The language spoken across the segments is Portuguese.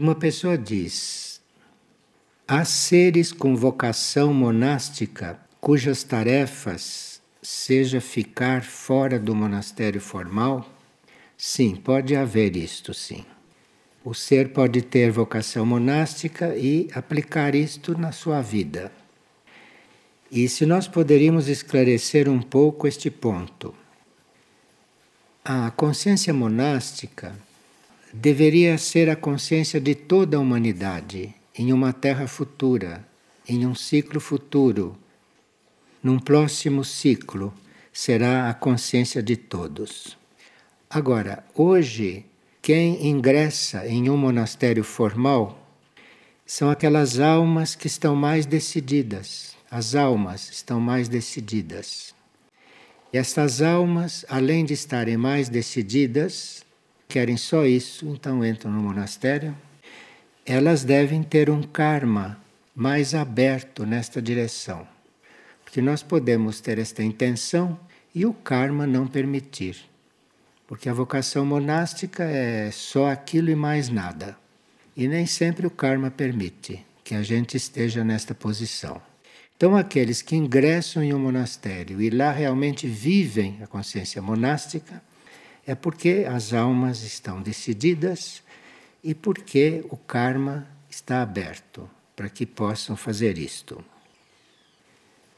Uma pessoa diz: há seres com vocação monástica cujas tarefas seja ficar fora do monastério formal? Sim, pode haver isto, sim. O ser pode ter vocação monástica e aplicar isto na sua vida. E se nós poderíamos esclarecer um pouco este ponto. A consciência monástica deveria ser a consciência de toda a humanidade em uma terra futura, em um ciclo futuro. Num próximo ciclo será a consciência de todos. Agora, hoje, quem ingressa em um monastério formal são aquelas almas que estão mais decididas. As almas estão mais decididas. E estas almas, além de estarem mais decididas, querem só isso, então entram no monastério, elas devem ter um karma mais aberto nesta direção. Porque nós podemos ter esta intenção e o karma não permitir. Porque a vocação monástica é só aquilo e mais nada. E nem sempre o karma permite que a gente esteja nesta posição. Então, aqueles que ingressam em um monastério e lá realmente vivem a consciência monástica, é porque as almas estão decididas e porque o karma está aberto para que possam fazer isto.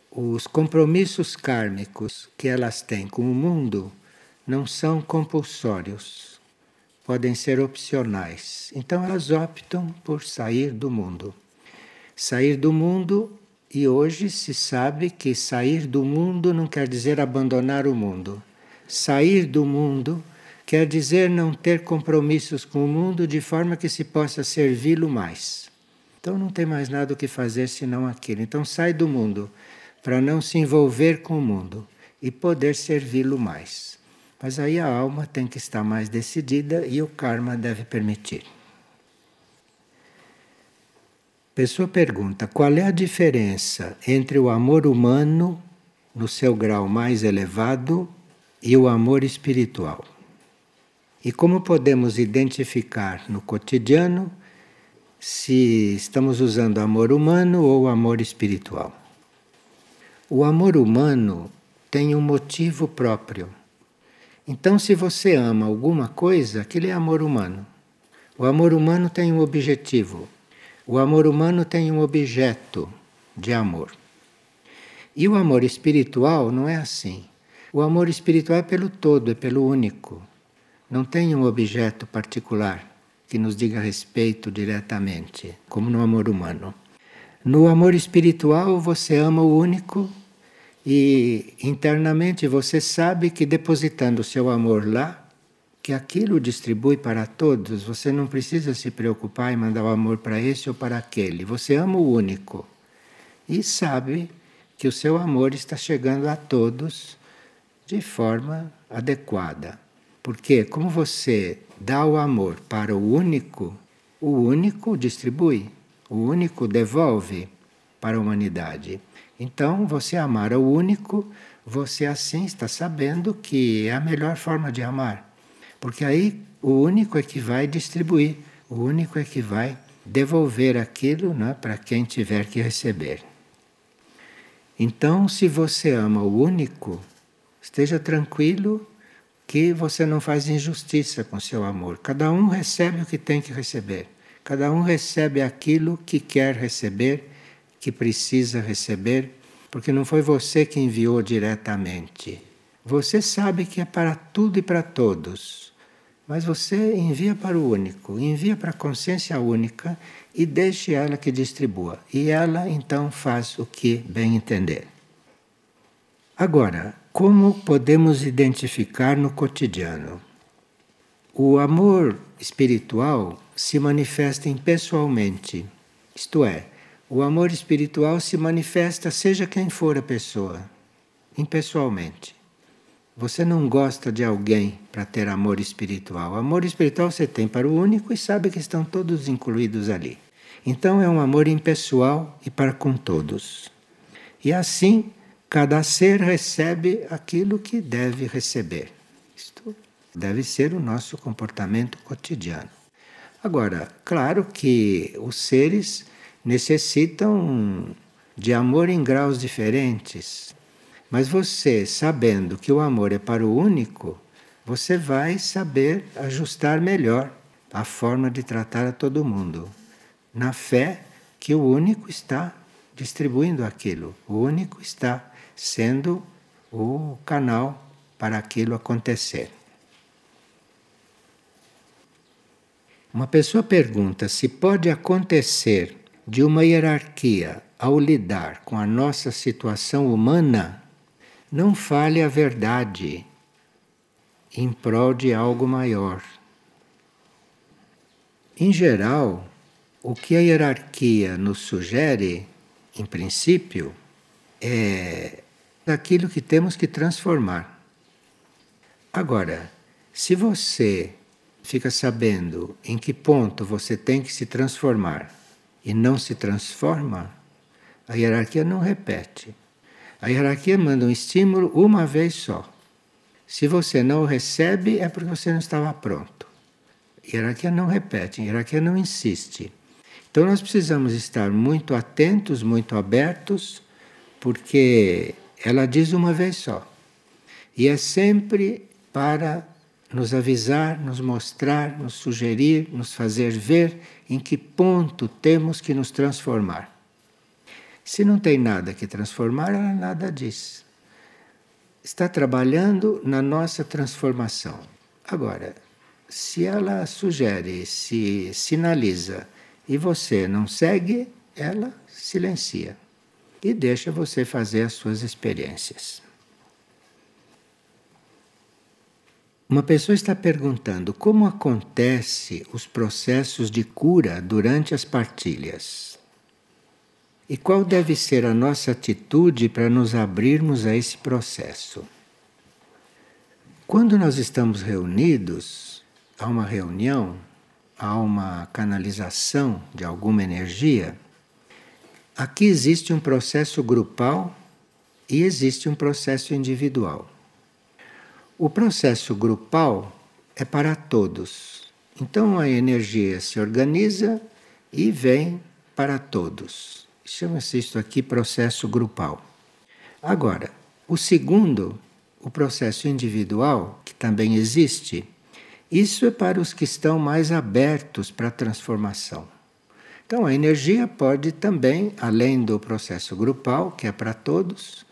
Os compromissos kármicos que elas têm com o mundo não são compulsórios, podem ser opcionais. Então elas optam por sair do mundo. Sair do mundo, e hoje se sabe que sair do mundo não quer dizer abandonar o mundo Sair do mundo quer dizer não ter compromissos com o mundo de forma que se possa servi-lo mais. Então não tem mais nada o que fazer senão aquilo. Então sai do mundo para não se envolver com o mundo e poder servi-lo mais. Mas aí a alma tem que estar mais decidida e o karma deve permitir. Pessoa pergunta: qual é a diferença entre o amor humano no seu grau mais elevado e o amor espiritual. E como podemos identificar no cotidiano se estamos usando amor humano ou amor espiritual? O amor humano tem um motivo próprio. Então, se você ama alguma coisa, aquilo é amor humano. O amor humano tem um objetivo. O amor humano tem um objeto de amor. E o amor espiritual não é assim. O amor espiritual é pelo todo, é pelo único. Não tem um objeto particular que nos diga respeito diretamente, como no amor humano. No amor espiritual, você ama o único e internamente você sabe que depositando seu amor lá, que aquilo distribui para todos, você não precisa se preocupar em mandar o amor para esse ou para aquele. Você ama o único e sabe que o seu amor está chegando a todos de forma adequada. Porque, como você dá o amor para o único, o único distribui, o único devolve para a humanidade. Então, você amar o único, você assim está sabendo que é a melhor forma de amar. Porque aí o único é que vai distribuir, o único é que vai devolver aquilo né, para quem tiver que receber. Então, se você ama o único, Esteja tranquilo que você não faz injustiça com seu amor. Cada um recebe o que tem que receber. Cada um recebe aquilo que quer receber, que precisa receber, porque não foi você que enviou diretamente. Você sabe que é para tudo e para todos, mas você envia para o único, envia para a consciência única e deixe ela que distribua. E ela então faz o que bem entender. Agora, como podemos identificar no cotidiano? O amor espiritual se manifesta impessoalmente, isto é, o amor espiritual se manifesta seja quem for a pessoa, impessoalmente. Você não gosta de alguém para ter amor espiritual. Amor espiritual você tem para o único e sabe que estão todos incluídos ali. Então é um amor impessoal e para com todos. E assim Cada ser recebe aquilo que deve receber. Isto deve ser o nosso comportamento cotidiano. Agora, claro que os seres necessitam de amor em graus diferentes. Mas você, sabendo que o amor é para o único, você vai saber ajustar melhor a forma de tratar a todo mundo, na fé que o único está distribuindo aquilo, o único está sendo o canal para aquilo acontecer. Uma pessoa pergunta se pode acontecer de uma hierarquia ao lidar com a nossa situação humana, não fale a verdade em prol de algo maior. Em geral, o que a hierarquia nos sugere, em princípio, é aquilo que temos que transformar. Agora, se você fica sabendo em que ponto você tem que se transformar e não se transforma, a hierarquia não repete. A hierarquia manda um estímulo uma vez só. Se você não o recebe, é porque você não estava pronto. A hierarquia não repete, a hierarquia não insiste. Então nós precisamos estar muito atentos, muito abertos, porque ela diz uma vez só. E é sempre para nos avisar, nos mostrar, nos sugerir, nos fazer ver em que ponto temos que nos transformar. Se não tem nada que transformar, ela nada diz. Está trabalhando na nossa transformação. Agora, se ela sugere, se sinaliza e você não segue, ela silencia e deixa você fazer as suas experiências. Uma pessoa está perguntando como acontece os processos de cura durante as partilhas. E qual deve ser a nossa atitude para nos abrirmos a esse processo? Quando nós estamos reunidos, há uma reunião, há uma canalização de alguma energia, aqui existe um processo grupal e existe um processo individual. O processo grupal é para todos. Então a energia se organiza e vem para todos. Chama-se isto aqui processo grupal. Agora, o segundo, o processo individual, que também existe, isso é para os que estão mais abertos para a transformação. Então a energia pode também, além do processo grupal, que é para todos,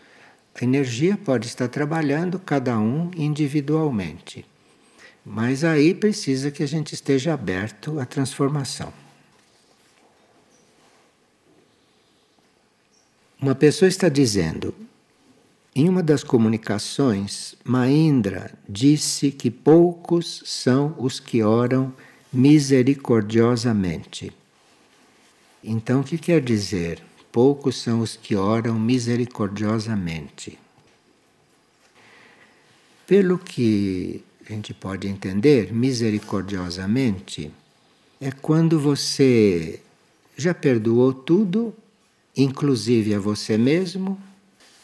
a energia pode estar trabalhando cada um individualmente. Mas aí precisa que a gente esteja aberto à transformação. Uma pessoa está dizendo: em uma das comunicações, Maindra disse que poucos são os que oram misericordiosamente. Então, o que quer dizer? poucos são os que oram misericordiosamente. Pelo que a gente pode entender, misericordiosamente é quando você já perdoou tudo, inclusive a você mesmo,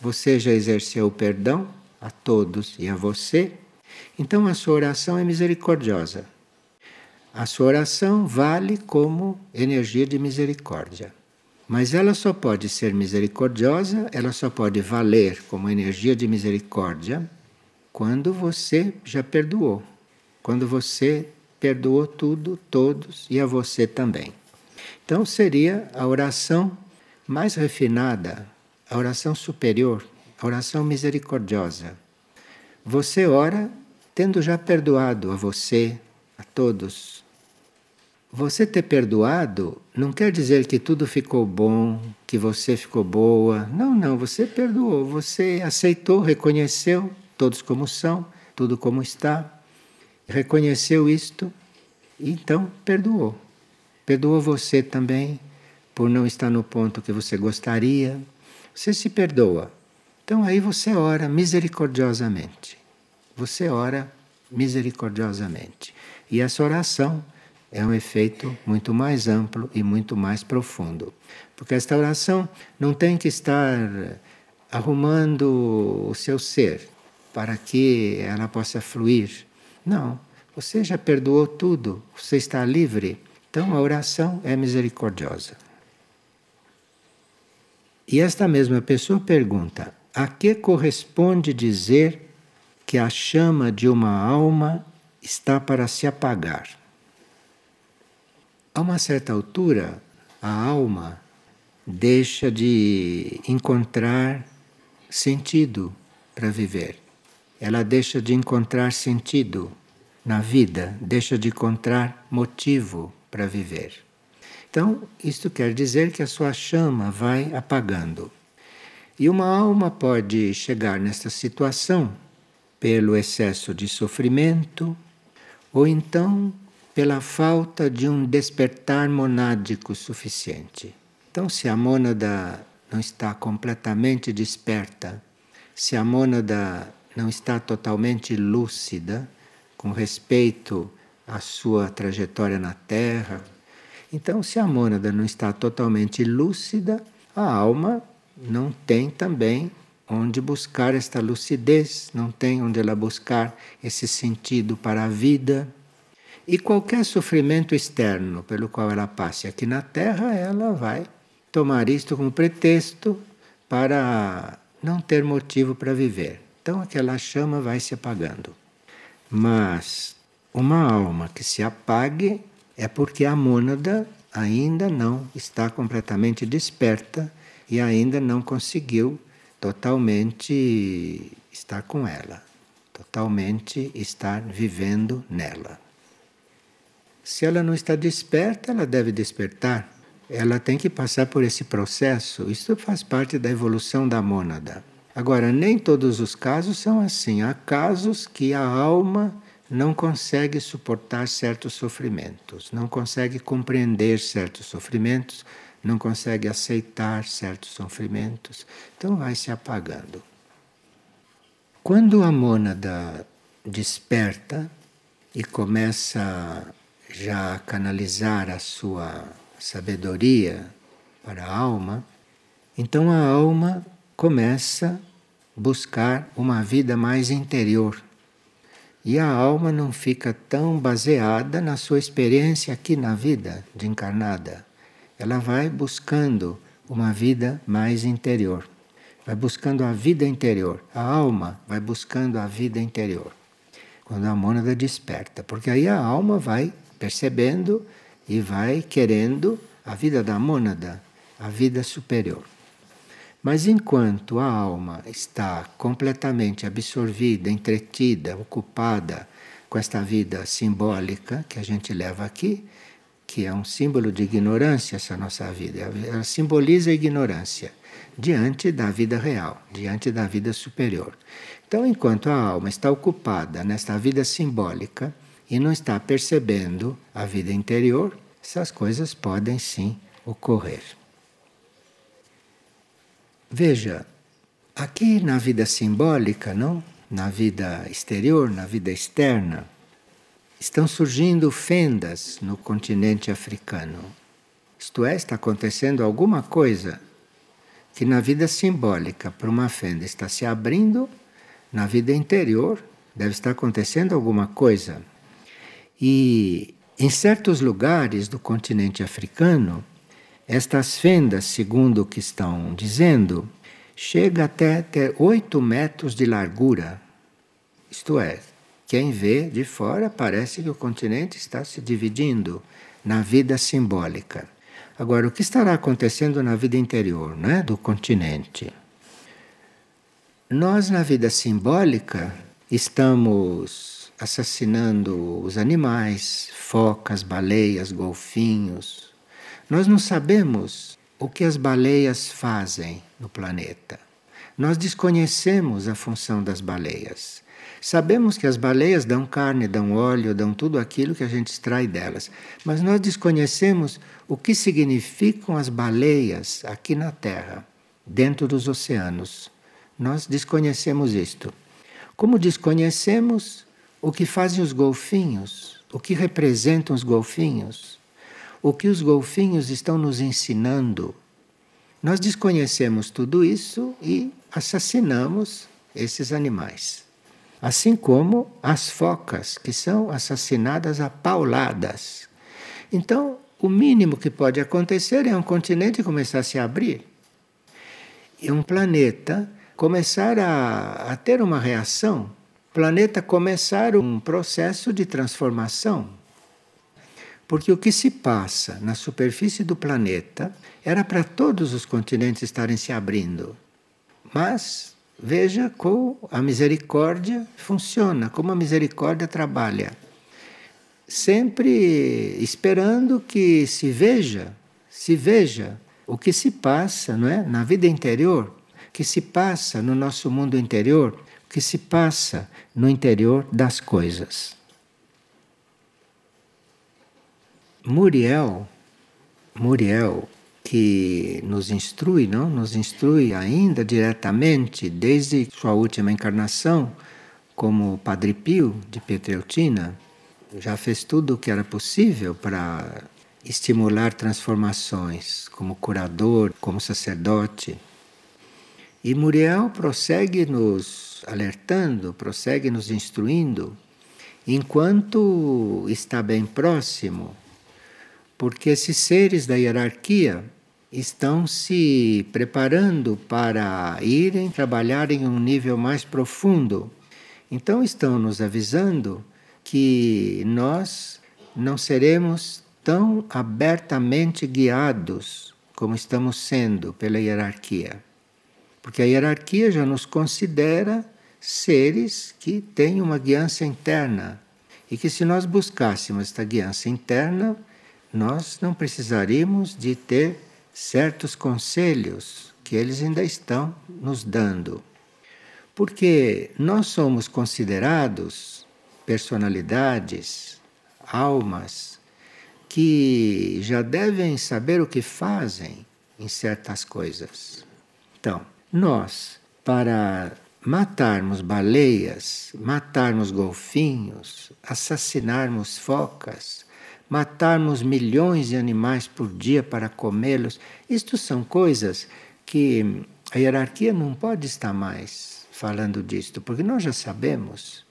você já exerceu o perdão a todos e a você, então a sua oração é misericordiosa. A sua oração vale como energia de misericórdia. Mas ela só pode ser misericordiosa, ela só pode valer como energia de misericórdia quando você já perdoou. Quando você perdoou tudo, todos e a você também. Então seria a oração mais refinada, a oração superior, a oração misericordiosa. Você ora tendo já perdoado a você, a todos, você ter perdoado não quer dizer que tudo ficou bom, que você ficou boa. Não, não, você perdoou, você aceitou, reconheceu todos como são, tudo como está, reconheceu isto e então perdoou. Perdoou você também por não estar no ponto que você gostaria. Você se perdoa. Então aí você ora misericordiosamente. Você ora misericordiosamente. E essa oração é um efeito muito mais amplo e muito mais profundo. Porque esta oração não tem que estar arrumando o seu ser para que ela possa fluir. Não, você já perdoou tudo, você está livre. Então a oração é misericordiosa. E esta mesma pessoa pergunta: a que corresponde dizer que a chama de uma alma está para se apagar? A uma certa altura, a alma deixa de encontrar sentido para viver. Ela deixa de encontrar sentido na vida, deixa de encontrar motivo para viver. Então, isto quer dizer que a sua chama vai apagando. E uma alma pode chegar nesta situação pelo excesso de sofrimento ou então pela falta de um despertar monádico suficiente. Então, se a mônada não está completamente desperta, se a mônada não está totalmente lúcida com respeito à sua trajetória na Terra, então, se a mônada não está totalmente lúcida, a alma não tem também onde buscar esta lucidez, não tem onde ela buscar esse sentido para a vida. E qualquer sofrimento externo pelo qual ela passe aqui na Terra, ela vai tomar isto como pretexto para não ter motivo para viver. Então aquela chama vai se apagando. Mas uma alma que se apague é porque a mônada ainda não está completamente desperta e ainda não conseguiu totalmente estar com ela, totalmente estar vivendo nela. Se ela não está desperta, ela deve despertar. Ela tem que passar por esse processo. Isso faz parte da evolução da mônada. Agora, nem todos os casos são assim. Há casos que a alma não consegue suportar certos sofrimentos, não consegue compreender certos sofrimentos, não consegue aceitar certos sofrimentos, então vai se apagando. Quando a mônada desperta e começa já canalizar a sua sabedoria para a alma, então a alma começa a buscar uma vida mais interior e a alma não fica tão baseada na sua experiência aqui na vida de encarnada. Ela vai buscando uma vida mais interior. Vai buscando a vida interior. A alma vai buscando a vida interior. Quando a mônada desperta. Porque aí a alma vai percebendo e vai querendo a vida da mônada, a vida superior. Mas enquanto a alma está completamente absorvida, entretida, ocupada com esta vida simbólica que a gente leva aqui, que é um símbolo de ignorância essa nossa vida, ela simboliza a ignorância diante da vida real, diante da vida superior. Então, enquanto a alma está ocupada nesta vida simbólica e não está percebendo a vida interior, essas coisas podem sim ocorrer. Veja, aqui na vida simbólica, não? Na vida exterior, na vida externa, estão surgindo fendas no continente africano. Isto é, está acontecendo alguma coisa que na vida simbólica, por uma fenda, está se abrindo, na vida interior deve estar acontecendo alguma coisa. E em certos lugares do continente africano, estas fendas, segundo o que estão dizendo, chega até ter 8 metros de largura. Isto é, quem vê de fora parece que o continente está se dividindo na vida simbólica. Agora, o que estará acontecendo na vida interior né, do continente? Nós, na vida simbólica, estamos assassinando os animais, focas, baleias, golfinhos, nós não sabemos o que as baleias fazem no planeta. Nós desconhecemos a função das baleias. Sabemos que as baleias dão carne, dão óleo, dão tudo aquilo que a gente extrai delas, mas nós desconhecemos o que significam as baleias aqui na Terra, dentro dos oceanos. Nós desconhecemos isto. Como desconhecemos o que fazem os golfinhos, o que representam os golfinhos, o que os golfinhos estão nos ensinando. Nós desconhecemos tudo isso e assassinamos esses animais. Assim como as focas, que são assassinadas a pauladas. Então, o mínimo que pode acontecer é um continente começar a se abrir. E um planeta começar a, a ter uma reação. Planeta começar um processo de transformação. Porque o que se passa na superfície do planeta era para todos os continentes estarem se abrindo. Mas veja como a misericórdia funciona, como a misericórdia trabalha sempre esperando que se veja, se veja o que se passa, não é, na vida interior, que se passa no nosso mundo interior, que se passa no interior das coisas. Muriel, Muriel, que nos instrui, não? Nos instrui ainda diretamente desde sua última encarnação como Padre Pio de Pietreutina, já fez tudo o que era possível para estimular transformações, como curador, como sacerdote. E Muriel prossegue nos alertando, prossegue nos instruindo, enquanto está bem próximo, porque esses seres da hierarquia estão se preparando para irem trabalhar em um nível mais profundo. Então estão nos avisando que nós não seremos tão abertamente guiados como estamos sendo pela hierarquia. Porque a hierarquia já nos considera seres que têm uma guiança interna. E que se nós buscássemos esta guiança interna, nós não precisaríamos de ter certos conselhos que eles ainda estão nos dando. Porque nós somos considerados personalidades, almas, que já devem saber o que fazem em certas coisas. Então, nós, para matarmos baleias, matarmos golfinhos, assassinarmos focas, matarmos milhões de animais por dia para comê-los, isto são coisas que a hierarquia não pode estar mais falando disto, porque nós já sabemos.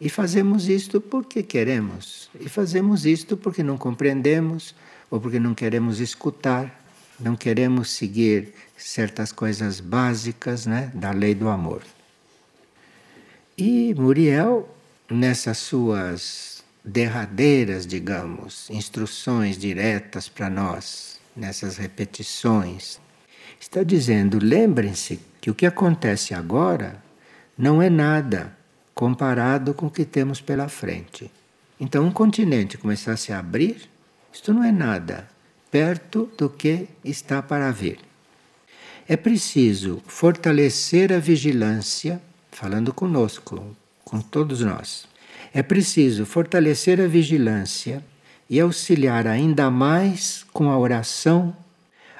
E fazemos isto porque queremos, e fazemos isto porque não compreendemos ou porque não queremos escutar, não queremos seguir certas coisas básicas né, da lei do amor. E Muriel, nessas suas derradeiras, digamos, instruções diretas para nós, nessas repetições, está dizendo: lembrem-se que o que acontece agora não é nada comparado com o que temos pela frente. Então, um continente começar a se abrir, isto não é nada perto do que está para vir. É preciso fortalecer a vigilância, falando conosco, com todos nós. É preciso fortalecer a vigilância e auxiliar ainda mais com a oração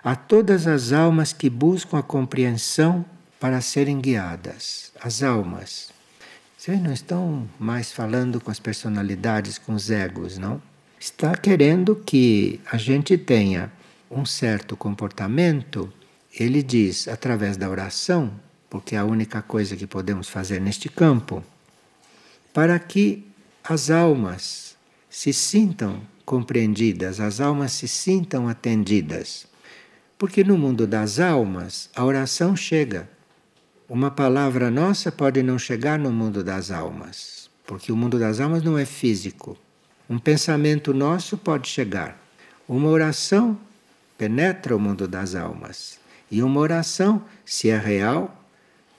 a todas as almas que buscam a compreensão para serem guiadas. As almas vocês não estão mais falando com as personalidades, com os egos, não? Está querendo que a gente tenha um certo comportamento, ele diz, através da oração, porque é a única coisa que podemos fazer neste campo, para que as almas se sintam compreendidas, as almas se sintam atendidas. Porque no mundo das almas, a oração chega. Uma palavra nossa pode não chegar no mundo das almas, porque o mundo das almas não é físico. Um pensamento nosso pode chegar. Uma oração penetra o mundo das almas. E uma oração, se é real,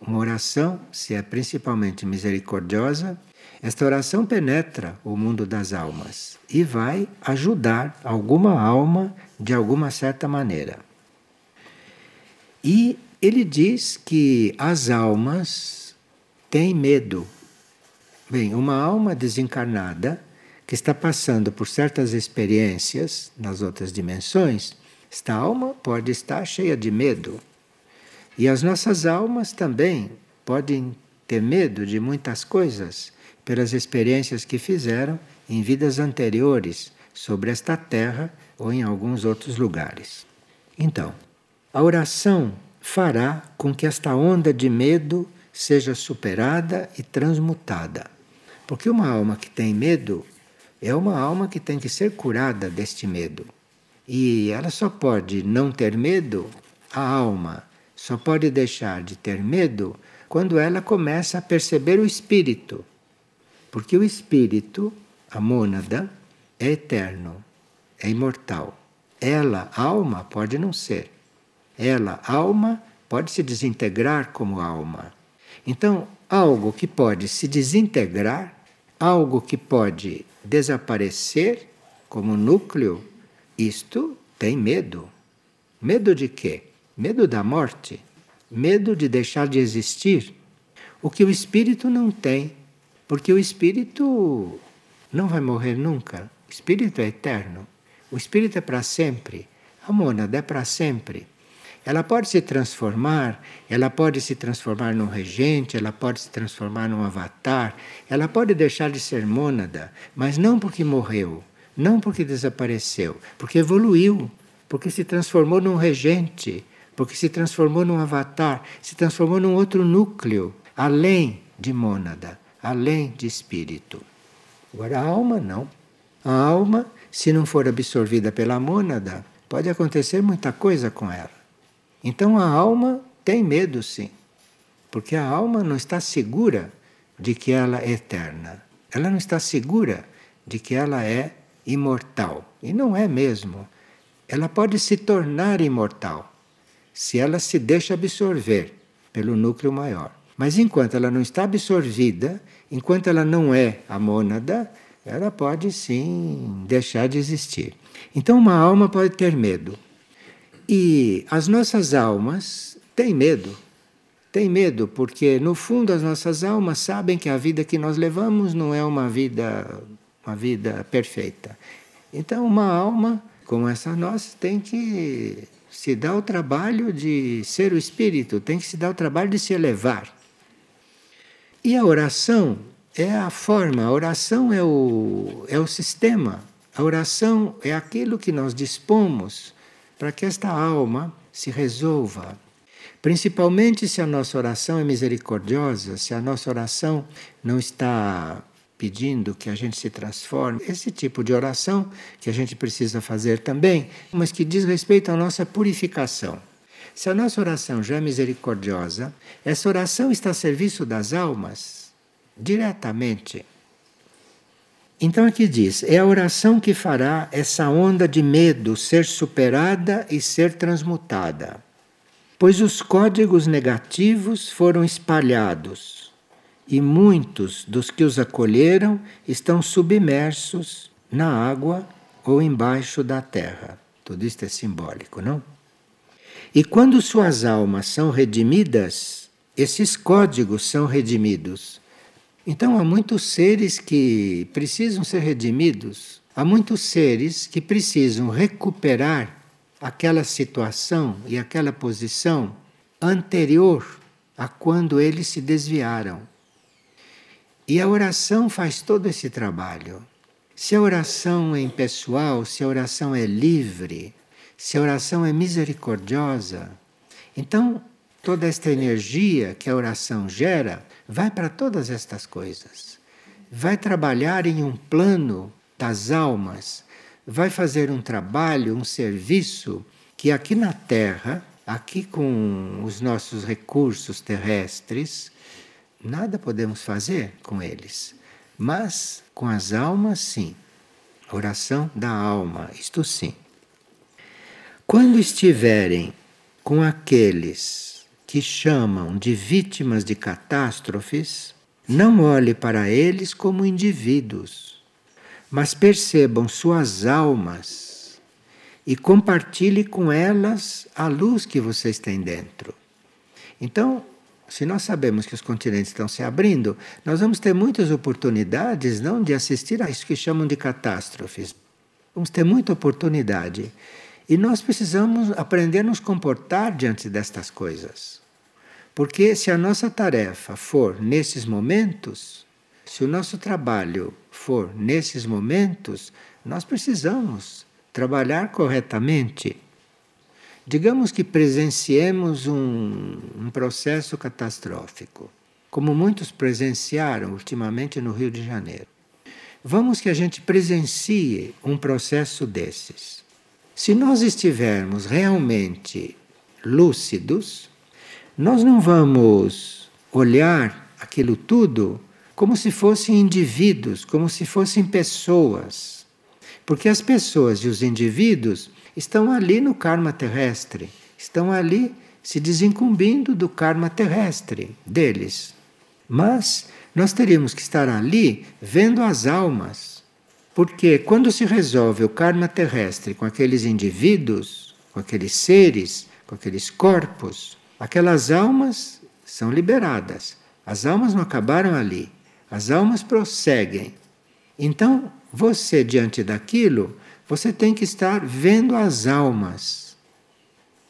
uma oração, se é principalmente misericordiosa, esta oração penetra o mundo das almas e vai ajudar alguma alma de alguma certa maneira. E ele diz que as almas têm medo. Bem, uma alma desencarnada que está passando por certas experiências nas outras dimensões, esta alma pode estar cheia de medo. E as nossas almas também podem ter medo de muitas coisas pelas experiências que fizeram em vidas anteriores sobre esta terra ou em alguns outros lugares. Então, a oração fará com que esta onda de medo seja superada e transmutada. Porque uma alma que tem medo é uma alma que tem que ser curada deste medo. E ela só pode não ter medo, a alma só pode deixar de ter medo quando ela começa a perceber o espírito. Porque o espírito, a mônada, é eterno, é imortal. Ela, alma, pode não ser. Ela, alma, pode se desintegrar como alma. Então, algo que pode se desintegrar, algo que pode desaparecer como núcleo, isto tem medo. Medo de quê? Medo da morte, medo de deixar de existir. O que o espírito não tem, porque o espírito não vai morrer nunca. O espírito é eterno. O espírito é para sempre. A mônada é para sempre. Ela pode se transformar, ela pode se transformar num regente, ela pode se transformar num avatar, ela pode deixar de ser mônada, mas não porque morreu, não porque desapareceu, porque evoluiu, porque se transformou num regente, porque se transformou num avatar, se transformou num outro núcleo, além de mônada, além de espírito. Agora a alma não. A alma, se não for absorvida pela mônada, pode acontecer muita coisa com ela. Então a alma tem medo, sim, porque a alma não está segura de que ela é eterna. Ela não está segura de que ela é imortal. E não é mesmo. Ela pode se tornar imortal se ela se deixa absorver pelo núcleo maior. Mas enquanto ela não está absorvida, enquanto ela não é a mônada, ela pode sim deixar de existir. Então, uma alma pode ter medo. E as nossas almas têm medo. Têm medo porque, no fundo, as nossas almas sabem que a vida que nós levamos não é uma vida, uma vida perfeita. Então, uma alma como essa nossa tem que se dar o trabalho de ser o espírito, tem que se dar o trabalho de se elevar. E a oração é a forma, a oração é o, é o sistema, a oração é aquilo que nós dispomos para que esta alma se resolva. Principalmente se a nossa oração é misericordiosa, se a nossa oração não está pedindo que a gente se transforme, esse tipo de oração que a gente precisa fazer também, mas que diz respeito à nossa purificação. Se a nossa oração já é misericordiosa, essa oração está a serviço das almas diretamente. Então aqui diz: é a oração que fará essa onda de medo ser superada e ser transmutada. Pois os códigos negativos foram espalhados e muitos dos que os acolheram estão submersos na água ou embaixo da terra. Tudo isto é simbólico, não? E quando suas almas são redimidas, esses códigos são redimidos então há muitos seres que precisam ser redimidos, há muitos seres que precisam recuperar aquela situação e aquela posição anterior a quando eles se desviaram. E a oração faz todo esse trabalho. Se a oração é impessoal, se a oração é livre, se a oração é misericordiosa, então toda esta energia que a oração gera vai para todas estas coisas. Vai trabalhar em um plano das almas, vai fazer um trabalho, um serviço que aqui na Terra, aqui com os nossos recursos terrestres, nada podemos fazer com eles. Mas com as almas, sim. Oração da alma, isto sim. Quando estiverem com aqueles que chamam de vítimas de catástrofes, não olhe para eles como indivíduos, mas percebam suas almas e compartilhe com elas a luz que vocês têm dentro. Então, se nós sabemos que os continentes estão se abrindo, nós vamos ter muitas oportunidades não de assistir a isso que chamam de catástrofes. Vamos ter muita oportunidade. E nós precisamos aprender a nos comportar diante destas coisas. Porque se a nossa tarefa for nesses momentos, se o nosso trabalho for nesses momentos, nós precisamos trabalhar corretamente. Digamos que presenciemos um, um processo catastrófico, como muitos presenciaram ultimamente no Rio de Janeiro. Vamos que a gente presencie um processo desses. Se nós estivermos realmente lúcidos, nós não vamos olhar aquilo tudo como se fossem indivíduos, como se fossem pessoas. Porque as pessoas e os indivíduos estão ali no karma terrestre, estão ali se desincumbindo do karma terrestre deles. Mas nós teríamos que estar ali vendo as almas. Porque quando se resolve o karma terrestre com aqueles indivíduos, com aqueles seres, com aqueles corpos, aquelas almas são liberadas. As almas não acabaram ali. As almas prosseguem. Então, você diante daquilo, você tem que estar vendo as almas.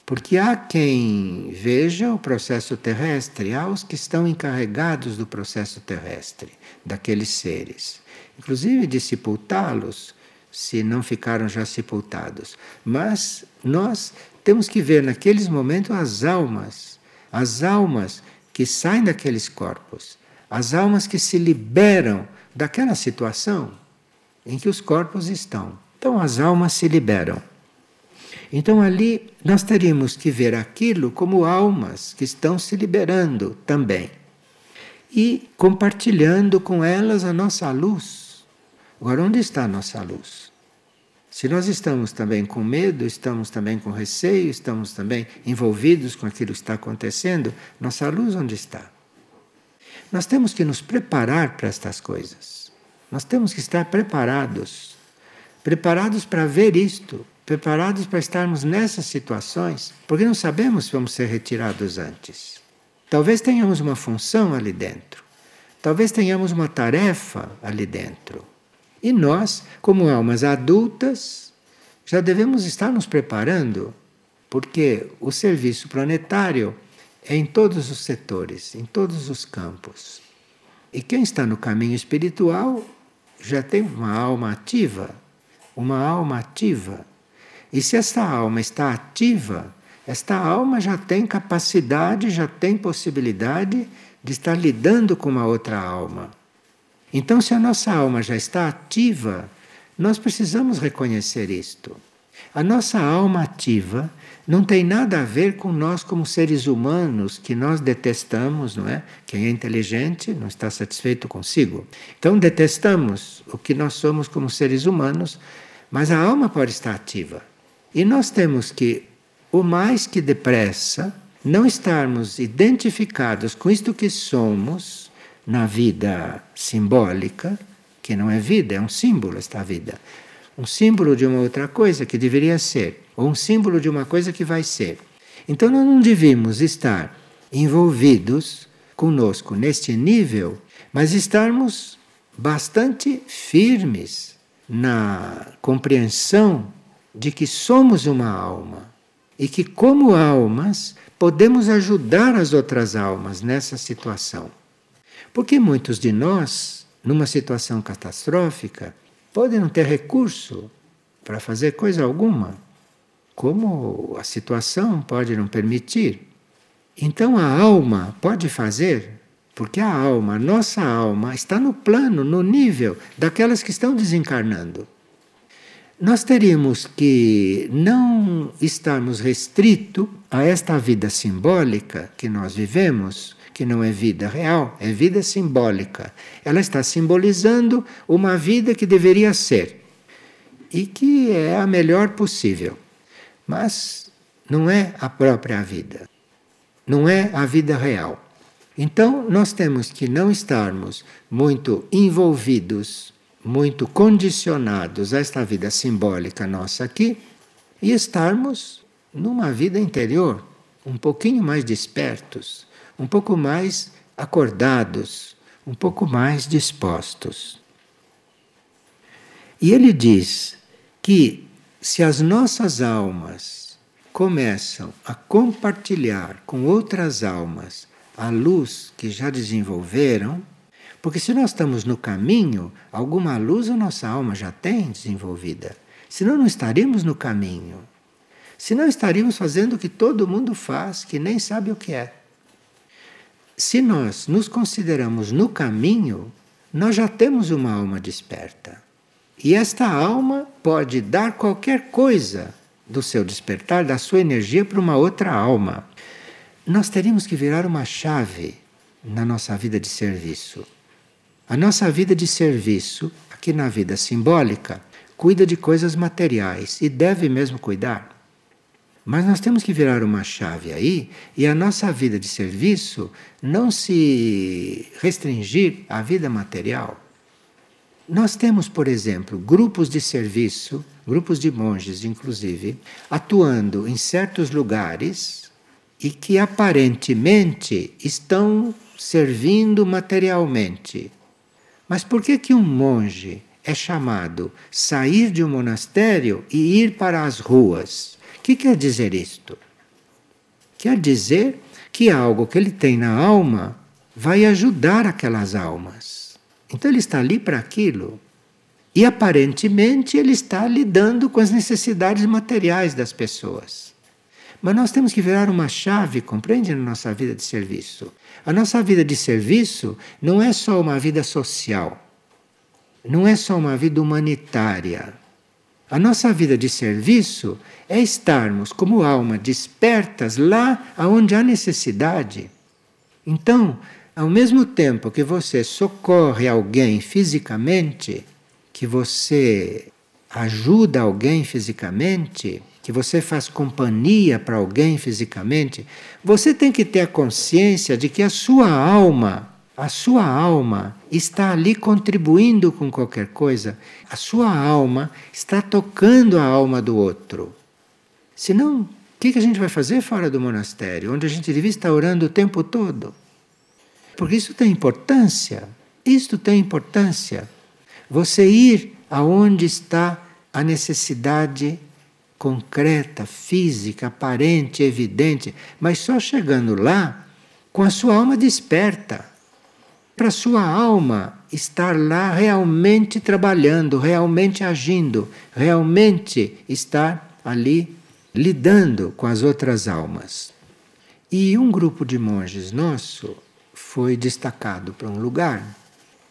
Porque há quem veja o processo terrestre, há os que estão encarregados do processo terrestre, daqueles seres. Inclusive de sepultá-los, se não ficaram já sepultados. Mas nós temos que ver naqueles momentos as almas, as almas que saem daqueles corpos, as almas que se liberam daquela situação em que os corpos estão. Então as almas se liberam. Então ali nós teríamos que ver aquilo como almas que estão se liberando também e compartilhando com elas a nossa luz. Agora, onde está a nossa luz? Se nós estamos também com medo, estamos também com receio, estamos também envolvidos com aquilo que está acontecendo, nossa luz onde está? Nós temos que nos preparar para estas coisas. Nós temos que estar preparados preparados para ver isto, preparados para estarmos nessas situações, porque não sabemos se vamos ser retirados antes. Talvez tenhamos uma função ali dentro, talvez tenhamos uma tarefa ali dentro. E nós, como almas adultas, já devemos estar nos preparando, porque o serviço planetário é em todos os setores, em todos os campos. E quem está no caminho espiritual já tem uma alma ativa, uma alma ativa. E se esta alma está ativa, esta alma já tem capacidade, já tem possibilidade de estar lidando com uma outra alma. Então, se a nossa alma já está ativa, nós precisamos reconhecer isto. A nossa alma ativa não tem nada a ver com nós como seres humanos que nós detestamos, não é? Quem é inteligente não está satisfeito consigo. Então detestamos o que nós somos como seres humanos, mas a alma pode estar ativa. E nós temos que, o mais que depressa, não estarmos identificados com isto que somos na vida simbólica, que não é vida, é um símbolo esta vida um símbolo de uma outra coisa que deveria ser, ou um símbolo de uma coisa que vai ser. Então nós não devíamos estar envolvidos conosco neste nível, mas estarmos bastante firmes na compreensão de que somos uma alma e que, como almas, podemos ajudar as outras almas nessa situação. Porque muitos de nós, numa situação catastrófica, podem não ter recurso para fazer coisa alguma, como a situação pode não permitir. Então a alma pode fazer, porque a alma, a nossa alma, está no plano, no nível daquelas que estão desencarnando. Nós teríamos que não estarmos restritos a esta vida simbólica que nós vivemos, que não é vida real, é vida simbólica. Ela está simbolizando uma vida que deveria ser e que é a melhor possível. Mas não é a própria vida. Não é a vida real. Então, nós temos que não estarmos muito envolvidos, muito condicionados a esta vida simbólica nossa aqui e estarmos numa vida interior, um pouquinho mais despertos, um pouco mais acordados, um pouco mais dispostos. E ele diz que se as nossas almas começam a compartilhar com outras almas a luz que já desenvolveram, porque se nós estamos no caminho, alguma luz a nossa alma já tem desenvolvida. Senão não estaríamos no caminho. Senão estaríamos fazendo o que todo mundo faz, que nem sabe o que é. Se nós nos consideramos no caminho, nós já temos uma alma desperta. E esta alma pode dar qualquer coisa do seu despertar, da sua energia para uma outra alma. Nós teríamos que virar uma chave na nossa vida de serviço. A nossa vida de serviço, aqui na vida simbólica, cuida de coisas materiais e deve mesmo cuidar. Mas nós temos que virar uma chave aí e a nossa vida de serviço não se restringir à vida material. Nós temos, por exemplo, grupos de serviço, grupos de monges, inclusive, atuando em certos lugares e que aparentemente estão servindo materialmente. Mas por que que um monge é chamado sair de um monastério e ir para as ruas? O que quer dizer isto? Quer dizer que algo que ele tem na alma vai ajudar aquelas almas. Então ele está ali para aquilo. E aparentemente ele está lidando com as necessidades materiais das pessoas. Mas nós temos que virar uma chave, compreende, na nossa vida de serviço. A nossa vida de serviço não é só uma vida social, não é só uma vida humanitária. A nossa vida de serviço é estarmos como alma despertas lá onde há necessidade. Então, ao mesmo tempo que você socorre alguém fisicamente, que você ajuda alguém fisicamente, que você faz companhia para alguém fisicamente, você tem que ter a consciência de que a sua alma, a sua alma está ali contribuindo com qualquer coisa. A sua alma está tocando a alma do outro. Senão, o que a gente vai fazer fora do monastério, onde a gente devia estar orando o tempo todo? Porque isso tem importância. Isto tem importância. Você ir aonde está a necessidade concreta, física, aparente, evidente, mas só chegando lá com a sua alma desperta. Para a sua alma estar lá realmente trabalhando, realmente agindo, realmente estar ali lidando com as outras almas. E um grupo de monges nosso foi destacado para um lugar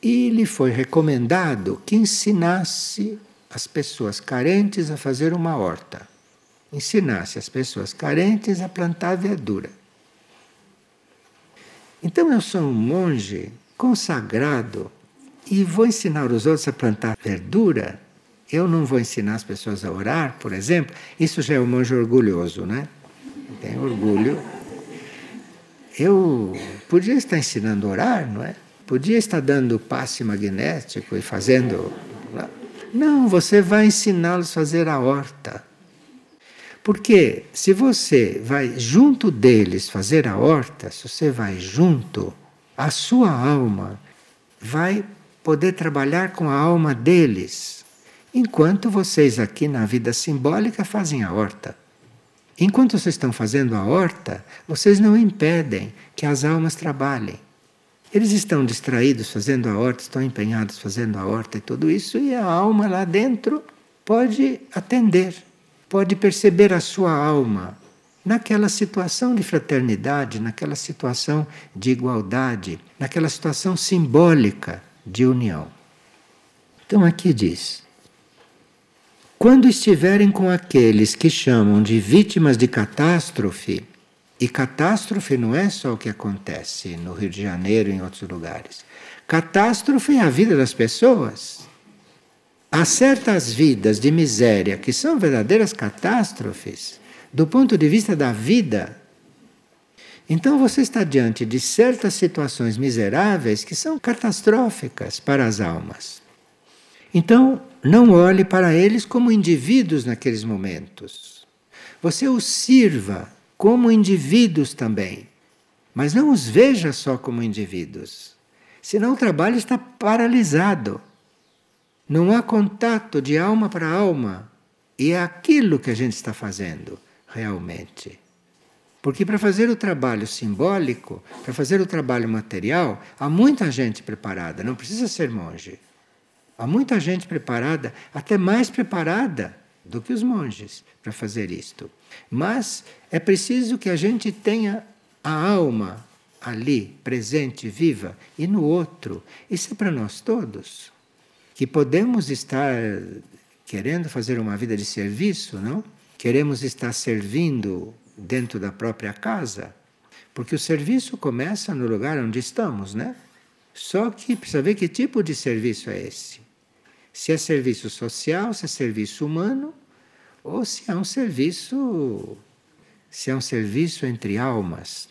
e lhe foi recomendado que ensinasse as pessoas carentes a fazer uma horta. Ensinasse as pessoas carentes a plantar verdura. Então eu sou um monge consagrado e vou ensinar os outros a plantar verdura. Eu não vou ensinar as pessoas a orar, por exemplo. Isso já é um monge orgulhoso, né? Tem orgulho eu podia estar ensinando a orar, não é? Podia estar dando passe magnético e fazendo. Não, você vai ensiná-los a fazer a horta. Porque se você vai junto deles fazer a horta, se você vai junto, a sua alma vai poder trabalhar com a alma deles, enquanto vocês aqui na vida simbólica fazem a horta. Enquanto vocês estão fazendo a horta, vocês não impedem que as almas trabalhem. Eles estão distraídos fazendo a horta, estão empenhados fazendo a horta e tudo isso, e a alma lá dentro pode atender, pode perceber a sua alma naquela situação de fraternidade, naquela situação de igualdade, naquela situação simbólica de união. Então aqui diz: quando estiverem com aqueles que chamam de vítimas de catástrofe, e catástrofe não é só o que acontece no Rio de Janeiro e em outros lugares. Catástrofe é a vida das pessoas. Há certas vidas de miséria que são verdadeiras catástrofes do ponto de vista da vida. Então você está diante de certas situações miseráveis que são catastróficas para as almas. Então, não olhe para eles como indivíduos naqueles momentos. Você os sirva como indivíduos também, mas não os veja só como indivíduos. Senão o trabalho está paralisado. Não há contato de alma para alma. E é aquilo que a gente está fazendo realmente. Porque para fazer o trabalho simbólico, para fazer o trabalho material, há muita gente preparada, não precisa ser monge. Há muita gente preparada, até mais preparada do que os monges, para fazer isto. Mas é preciso que a gente tenha a alma ali, presente, viva, e no outro. Isso é para nós todos. Que podemos estar querendo fazer uma vida de serviço, não? queremos estar servindo dentro da própria casa, porque o serviço começa no lugar onde estamos, né? Só que precisa ver que tipo de serviço é esse. Se é serviço social, se é serviço humano, ou se é um serviço se é um serviço entre almas.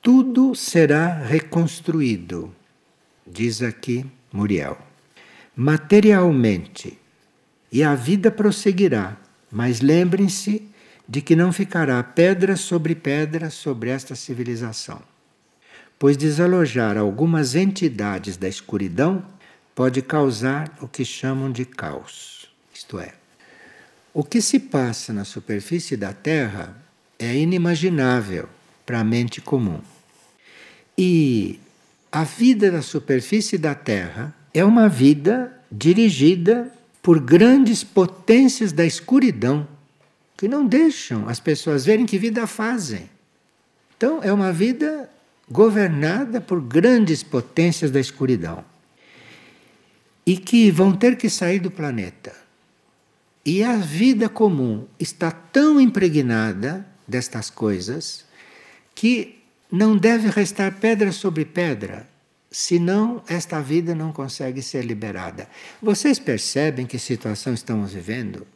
Tudo será reconstruído, diz aqui Muriel. Materialmente, e a vida prosseguirá, mas lembrem-se de que não ficará pedra sobre pedra sobre esta civilização, pois desalojar algumas entidades da escuridão pode causar o que chamam de caos. Isto é, o que se passa na superfície da Terra é inimaginável para a mente comum. E a vida da superfície da Terra é uma vida dirigida por grandes potências da escuridão que não deixam as pessoas verem que vida fazem. Então, é uma vida governada por grandes potências da escuridão e que vão ter que sair do planeta. E a vida comum está tão impregnada destas coisas que não deve restar pedra sobre pedra, senão esta vida não consegue ser liberada. Vocês percebem que situação estamos vivendo?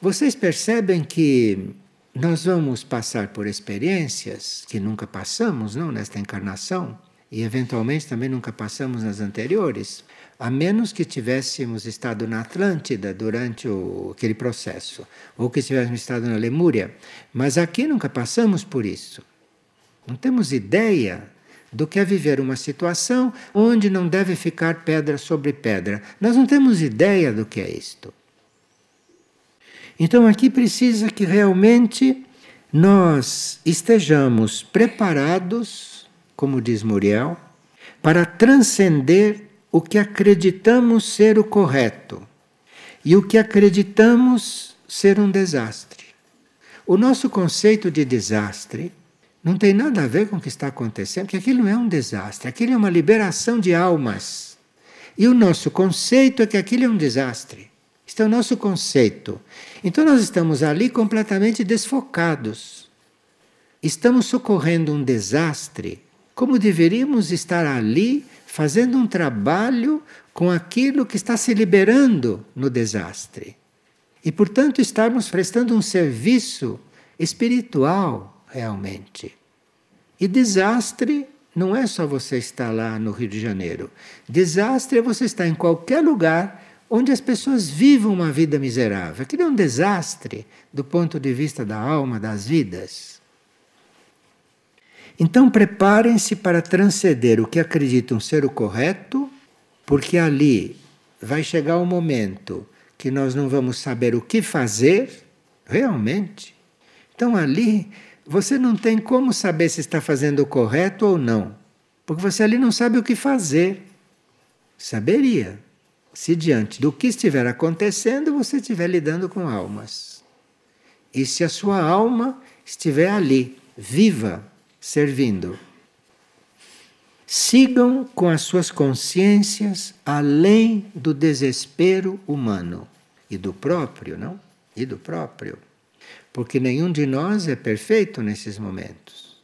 Vocês percebem que nós vamos passar por experiências que nunca passamos, não, nesta encarnação, e eventualmente também nunca passamos nas anteriores a menos que tivéssemos estado na Atlântida durante o, aquele processo, ou que tivéssemos estado na Lemúria. Mas aqui nunca passamos por isso. Não temos ideia do que é viver uma situação onde não deve ficar pedra sobre pedra. Nós não temos ideia do que é isto. Então aqui precisa que realmente nós estejamos preparados, como diz Muriel, para transcender o que acreditamos ser o correto e o que acreditamos ser um desastre. O nosso conceito de desastre não tem nada a ver com o que está acontecendo, porque aquilo não é um desastre, aquilo é uma liberação de almas. E o nosso conceito é que aquilo é um desastre. Este é o nosso conceito. Então nós estamos ali completamente desfocados. Estamos socorrendo um desastre, como deveríamos estar ali fazendo um trabalho com aquilo que está se liberando no desastre. E, portanto, estarmos prestando um serviço espiritual realmente. E desastre não é só você estar lá no Rio de Janeiro. Desastre é você estar em qualquer lugar onde as pessoas vivam uma vida miserável. Aquilo é um desastre do ponto de vista da alma, das vidas. Então preparem-se para transcender o que acreditam ser o correto, porque ali vai chegar o um momento que nós não vamos saber o que fazer realmente. Então ali você não tem como saber se está fazendo o correto ou não, porque você ali não sabe o que fazer. Saberia se diante do que estiver acontecendo você estiver lidando com almas. E se a sua alma estiver ali, viva, servindo. Sigam com as suas consciências além do desespero humano e do próprio, não? E do próprio. Porque nenhum de nós é perfeito nesses momentos.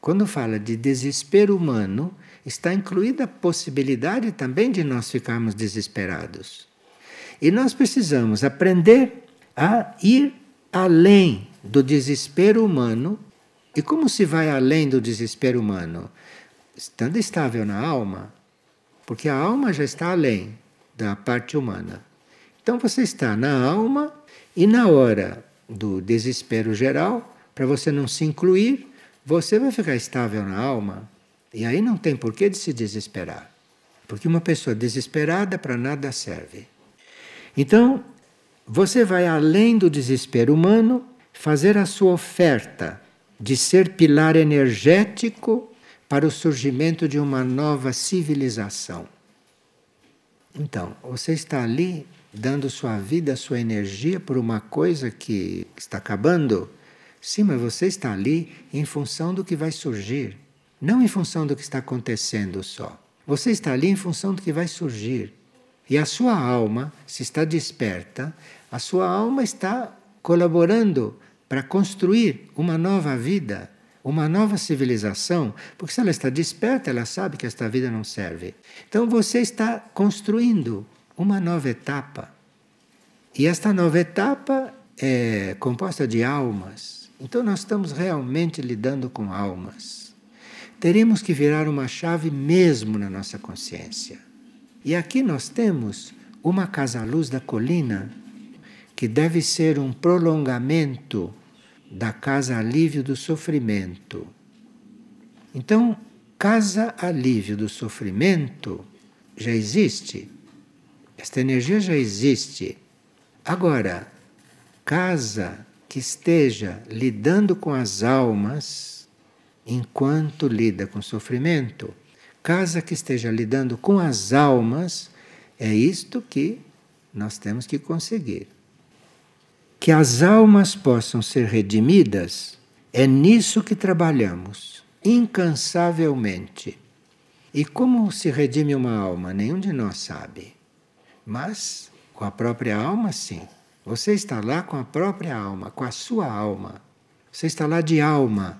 Quando fala de desespero humano, está incluída a possibilidade também de nós ficarmos desesperados. E nós precisamos aprender a ir além do desespero humano e como se vai além do desespero humano? Estando estável na alma, porque a alma já está além da parte humana. Então você está na alma e na hora do desespero geral, para você não se incluir, você vai ficar estável na alma. E aí não tem porquê de se desesperar. Porque uma pessoa desesperada para nada serve. Então, você vai além do desespero humano fazer a sua oferta de ser pilar energético para o surgimento de uma nova civilização. Então, você está ali dando sua vida, sua energia por uma coisa que está acabando? Sim, mas você está ali em função do que vai surgir, não em função do que está acontecendo só. Você está ali em função do que vai surgir. E a sua alma, se está desperta, a sua alma está colaborando para construir uma nova vida, uma nova civilização, porque se ela está desperta, ela sabe que esta vida não serve. Então você está construindo uma nova etapa. E esta nova etapa é composta de almas. Então nós estamos realmente lidando com almas. Teremos que virar uma chave mesmo na nossa consciência. E aqui nós temos uma casa-luz da colina que deve ser um prolongamento da casa alívio do sofrimento. Então, casa alívio do sofrimento já existe. Esta energia já existe. Agora, casa que esteja lidando com as almas enquanto lida com sofrimento, casa que esteja lidando com as almas, é isto que nós temos que conseguir. Que as almas possam ser redimidas, é nisso que trabalhamos, incansavelmente. E como se redime uma alma? Nenhum de nós sabe. Mas com a própria alma, sim. Você está lá com a própria alma, com a sua alma. Você está lá de alma.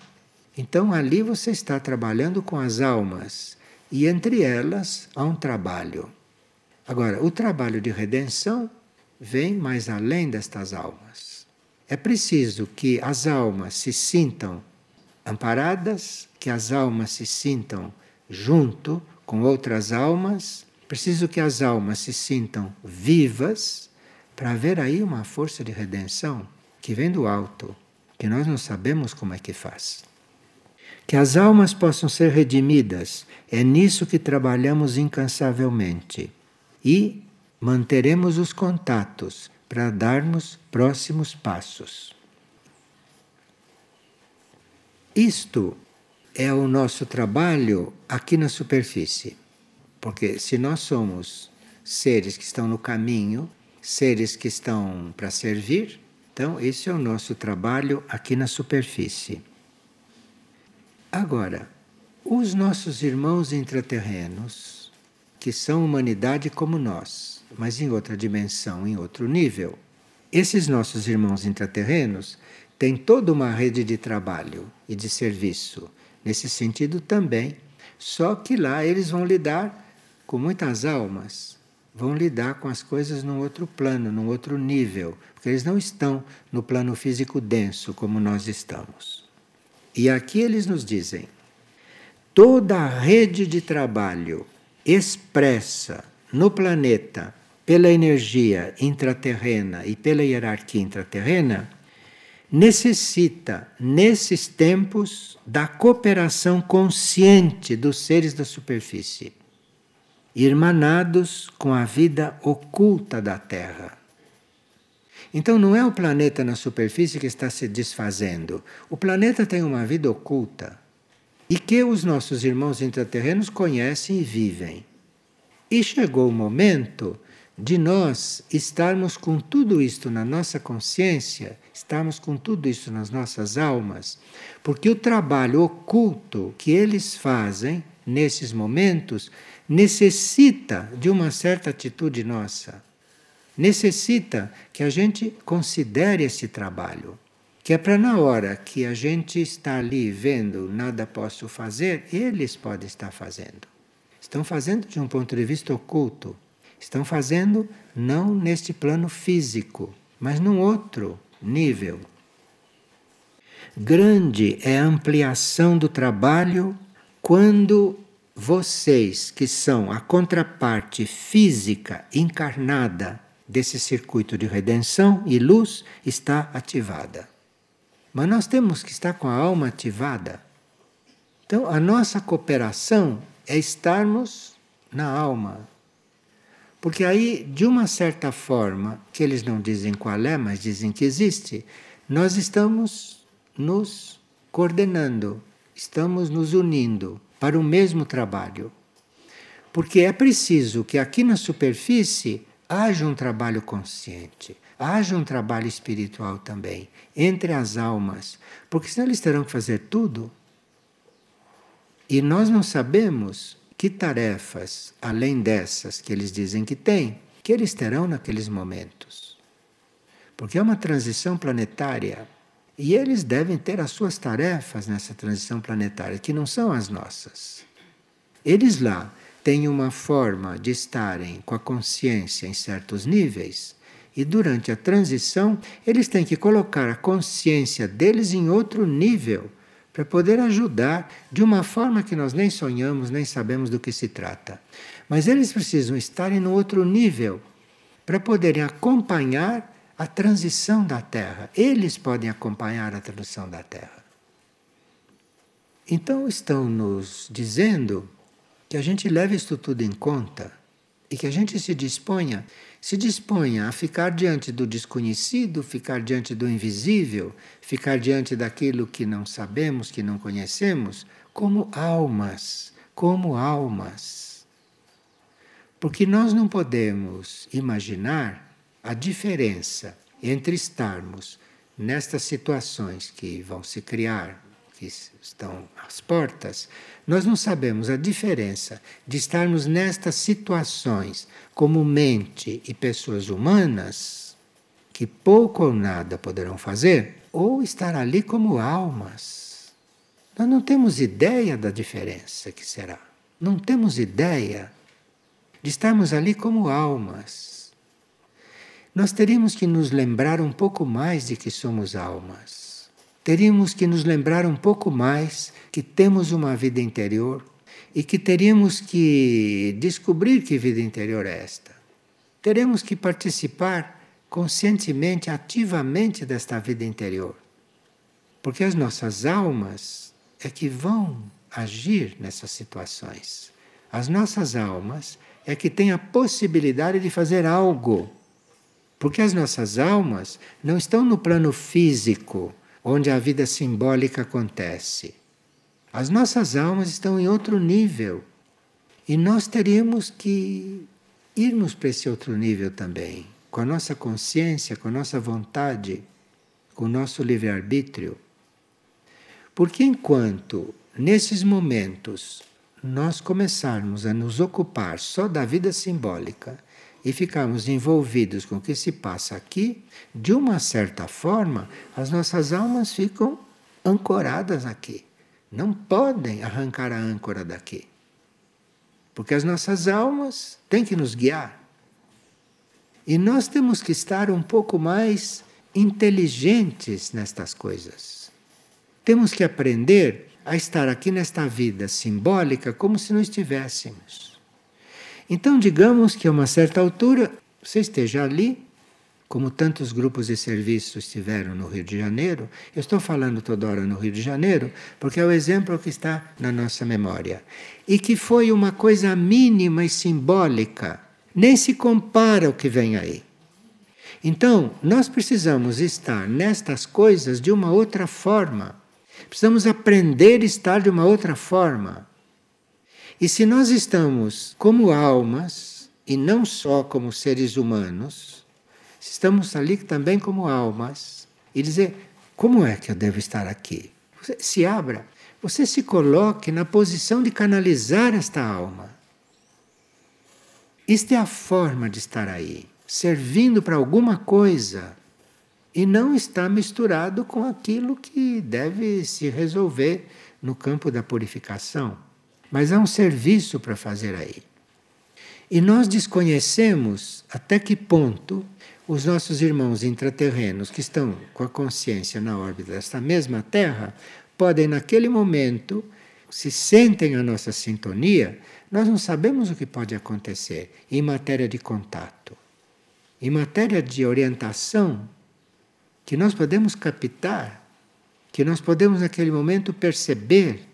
Então ali você está trabalhando com as almas e entre elas há um trabalho. Agora, o trabalho de redenção vem mais além destas almas. É preciso que as almas se sintam amparadas, que as almas se sintam junto com outras almas, preciso que as almas se sintam vivas para haver aí uma força de redenção que vem do alto, que nós não sabemos como é que faz. Que as almas possam ser redimidas é nisso que trabalhamos incansavelmente. E manteremos os contatos para darmos próximos passos. Isto é o nosso trabalho aqui na superfície. Porque se nós somos seres que estão no caminho, seres que estão para servir, então esse é o nosso trabalho aqui na superfície. Agora, os nossos irmãos intraterrenos, que são humanidade como nós, mas em outra dimensão, em outro nível, esses nossos irmãos intraterrenos têm toda uma rede de trabalho e de serviço, nesse sentido também. Só que lá eles vão lidar com muitas almas, vão lidar com as coisas num outro plano, num outro nível, porque eles não estão no plano físico denso como nós estamos. E aqui eles nos dizem: toda a rede de trabalho expressa no planeta pela energia intraterrena e pela hierarquia intraterrena necessita, nesses tempos, da cooperação consciente dos seres da superfície, irmanados com a vida oculta da Terra. Então não é o planeta na superfície que está se desfazendo. O planeta tem uma vida oculta e que os nossos irmãos intraterrenos conhecem e vivem. E chegou o momento de nós estarmos com tudo isto na nossa consciência, estarmos com tudo isso nas nossas almas, porque o trabalho oculto que eles fazem nesses momentos necessita de uma certa atitude nossa. Necessita que a gente considere esse trabalho que é para na hora que a gente está ali vendo nada posso fazer, eles podem estar fazendo. Estão fazendo de um ponto de vista oculto. Estão fazendo não neste plano físico, mas num outro nível. Grande é a ampliação do trabalho quando vocês, que são a contraparte física encarnada desse circuito de redenção e luz, está ativada. Mas nós temos que estar com a alma ativada. Então, a nossa cooperação é estarmos na alma. Porque aí, de uma certa forma, que eles não dizem qual é, mas dizem que existe, nós estamos nos coordenando, estamos nos unindo para o mesmo trabalho. Porque é preciso que aqui na superfície haja um trabalho consciente haja um trabalho espiritual também entre as almas, porque senão eles terão que fazer tudo. E nós não sabemos que tarefas, além dessas que eles dizem que têm, que eles terão naqueles momentos. Porque é uma transição planetária. E eles devem ter as suas tarefas nessa transição planetária, que não são as nossas. Eles lá têm uma forma de estarem com a consciência em certos níveis, e durante a transição eles têm que colocar a consciência deles em outro nível para poder ajudar de uma forma que nós nem sonhamos, nem sabemos do que se trata. Mas eles precisam estar em outro nível para poderem acompanhar a transição da Terra. Eles podem acompanhar a transição da Terra. Então estão nos dizendo que a gente leve isto tudo em conta e que a gente se disponha, se disponha a ficar diante do desconhecido, ficar diante do invisível, ficar diante daquilo que não sabemos, que não conhecemos, como almas, como almas. Porque nós não podemos imaginar a diferença entre estarmos nestas situações que vão se criar, que estão às portas, nós não sabemos a diferença de estarmos nestas situações como mente e pessoas humanas, que pouco ou nada poderão fazer, ou estar ali como almas. Nós não temos ideia da diferença que será. Não temos ideia de estarmos ali como almas nós teríamos que nos lembrar um pouco mais de que somos almas. Teríamos que nos lembrar um pouco mais que temos uma vida interior e que teríamos que descobrir que vida interior é esta. Teremos que participar conscientemente, ativamente desta vida interior. Porque as nossas almas é que vão agir nessas situações. As nossas almas é que têm a possibilidade de fazer algo porque as nossas almas não estão no plano físico, onde a vida simbólica acontece. As nossas almas estão em outro nível. E nós teríamos que irmos para esse outro nível também, com a nossa consciência, com a nossa vontade, com o nosso livre-arbítrio. Porque enquanto nesses momentos nós começarmos a nos ocupar só da vida simbólica e ficarmos envolvidos com o que se passa aqui, de uma certa forma, as nossas almas ficam ancoradas aqui. Não podem arrancar a âncora daqui. Porque as nossas almas têm que nos guiar. E nós temos que estar um pouco mais inteligentes nestas coisas. Temos que aprender a estar aqui nesta vida simbólica como se não estivéssemos. Então, digamos que a uma certa altura você esteja ali, como tantos grupos de serviço estiveram no Rio de Janeiro. Eu estou falando toda hora no Rio de Janeiro porque é o exemplo que está na nossa memória. E que foi uma coisa mínima e simbólica, nem se compara ao que vem aí. Então, nós precisamos estar nestas coisas de uma outra forma. Precisamos aprender a estar de uma outra forma. E se nós estamos como almas, e não só como seres humanos, estamos ali também como almas, e dizer: como é que eu devo estar aqui? Você se abra, você se coloque na posição de canalizar esta alma. Isto é a forma de estar aí, servindo para alguma coisa e não está misturado com aquilo que deve se resolver no campo da purificação. Mas há um serviço para fazer aí. E nós desconhecemos até que ponto os nossos irmãos intraterrenos, que estão com a consciência na órbita desta mesma Terra, podem, naquele momento, se sentem a nossa sintonia, nós não sabemos o que pode acontecer em matéria de contato, em matéria de orientação, que nós podemos captar, que nós podemos, naquele momento, perceber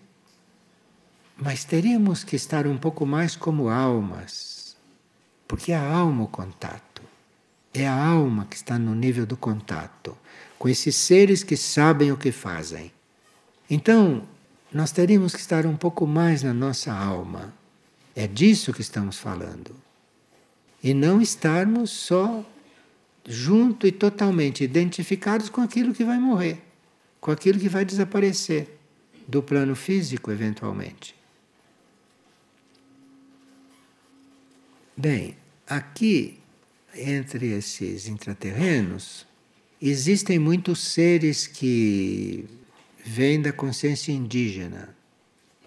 mas teríamos que estar um pouco mais como almas, porque é a alma o contato. É a alma que está no nível do contato com esses seres que sabem o que fazem. Então, nós teríamos que estar um pouco mais na nossa alma. É disso que estamos falando. E não estarmos só junto e totalmente identificados com aquilo que vai morrer, com aquilo que vai desaparecer do plano físico, eventualmente. Bem, aqui entre esses intraterrenos existem muitos seres que vêm da consciência indígena.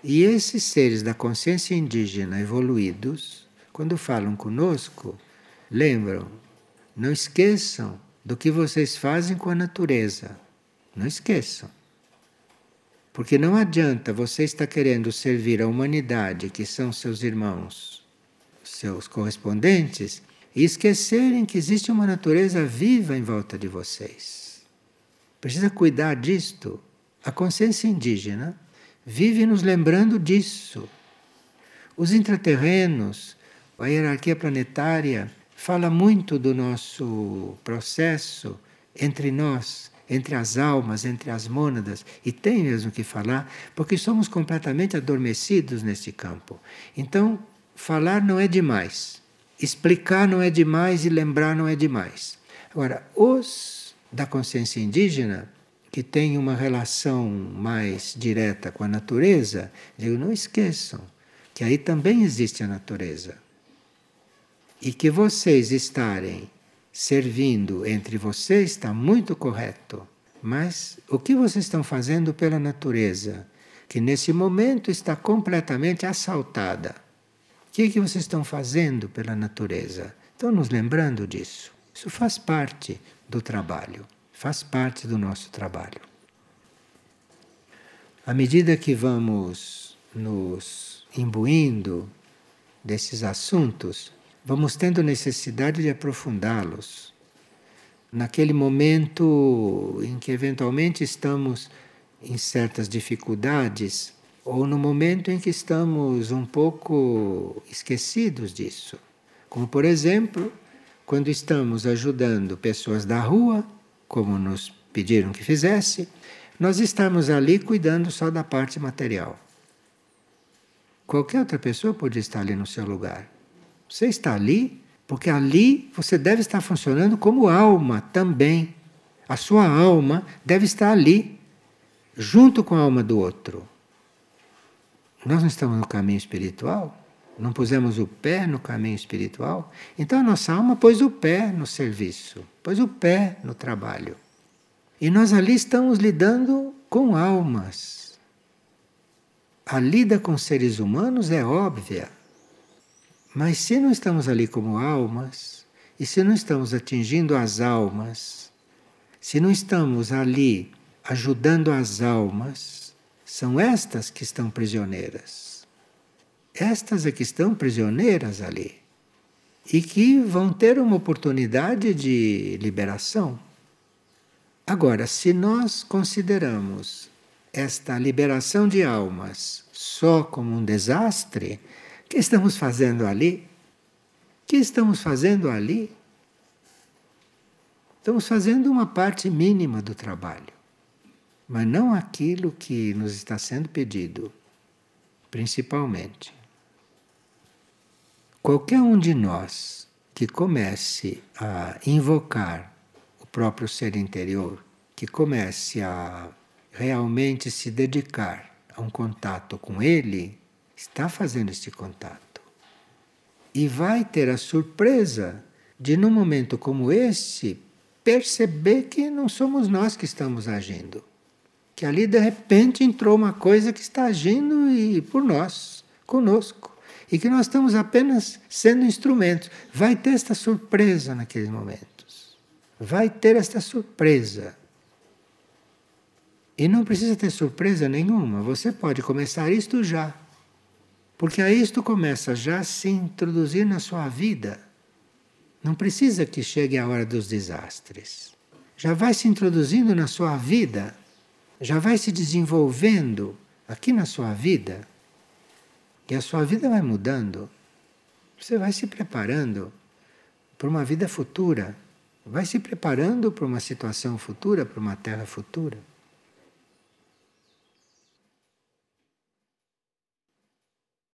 E esses seres da consciência indígena evoluídos, quando falam conosco, lembram, não esqueçam do que vocês fazem com a natureza. Não esqueçam. Porque não adianta você estar querendo servir a humanidade, que são seus irmãos, seus correspondentes, e esquecerem que existe uma natureza viva em volta de vocês. Precisa cuidar disto. A consciência indígena vive nos lembrando disso. Os intraterrenos, a hierarquia planetária, fala muito do nosso processo entre nós entre as almas, entre as mônadas, e tem mesmo que falar, porque somos completamente adormecidos neste campo. Então, falar não é demais, explicar não é demais e lembrar não é demais. Agora, os da consciência indígena, que têm uma relação mais direta com a natureza, digo, não esqueçam que aí também existe a natureza. E que vocês estarem servindo entre vocês está muito correto. Mas o que vocês estão fazendo pela natureza, que nesse momento está completamente assaltada? Que, que vocês estão fazendo pela natureza? Estão nos lembrando disso? Isso faz parte do trabalho, faz parte do nosso trabalho. À medida que vamos nos imbuindo desses assuntos, vamos tendo necessidade de aprofundá-los. Naquele momento em que eventualmente estamos em certas dificuldades, ou no momento em que estamos um pouco esquecidos disso. Como, por exemplo, quando estamos ajudando pessoas da rua, como nos pediram que fizesse, nós estamos ali cuidando só da parte material. Qualquer outra pessoa pode estar ali no seu lugar. Você está ali porque ali você deve estar funcionando como alma também. A sua alma deve estar ali, junto com a alma do outro. Nós não estamos no caminho espiritual? Não pusemos o pé no caminho espiritual? Então a nossa alma pôs o pé no serviço, pôs o pé no trabalho. E nós ali estamos lidando com almas. A lida com seres humanos é óbvia. Mas se não estamos ali como almas, e se não estamos atingindo as almas, se não estamos ali ajudando as almas, são estas que estão prisioneiras. Estas é que estão prisioneiras ali. E que vão ter uma oportunidade de liberação. Agora, se nós consideramos esta liberação de almas só como um desastre, que estamos fazendo ali? que estamos fazendo ali? Estamos fazendo uma parte mínima do trabalho, mas não aquilo que nos está sendo pedido, principalmente. Qualquer um de nós que comece a invocar o próprio ser interior, que comece a realmente se dedicar a um contato com ele, está fazendo este contato. E vai ter a surpresa de, num momento como este, perceber que não somos nós que estamos agindo. Que ali de repente entrou uma coisa que está agindo e por nós, conosco. E que nós estamos apenas sendo instrumentos. Vai ter esta surpresa naqueles momentos. Vai ter esta surpresa. E não precisa ter surpresa nenhuma, você pode começar isto já. Porque aí isto começa já a se introduzir na sua vida. Não precisa que chegue a hora dos desastres. Já vai se introduzindo na sua vida, já vai se desenvolvendo aqui na sua vida. E a sua vida vai mudando. Você vai se preparando para uma vida futura. Vai se preparando para uma situação futura, para uma terra futura.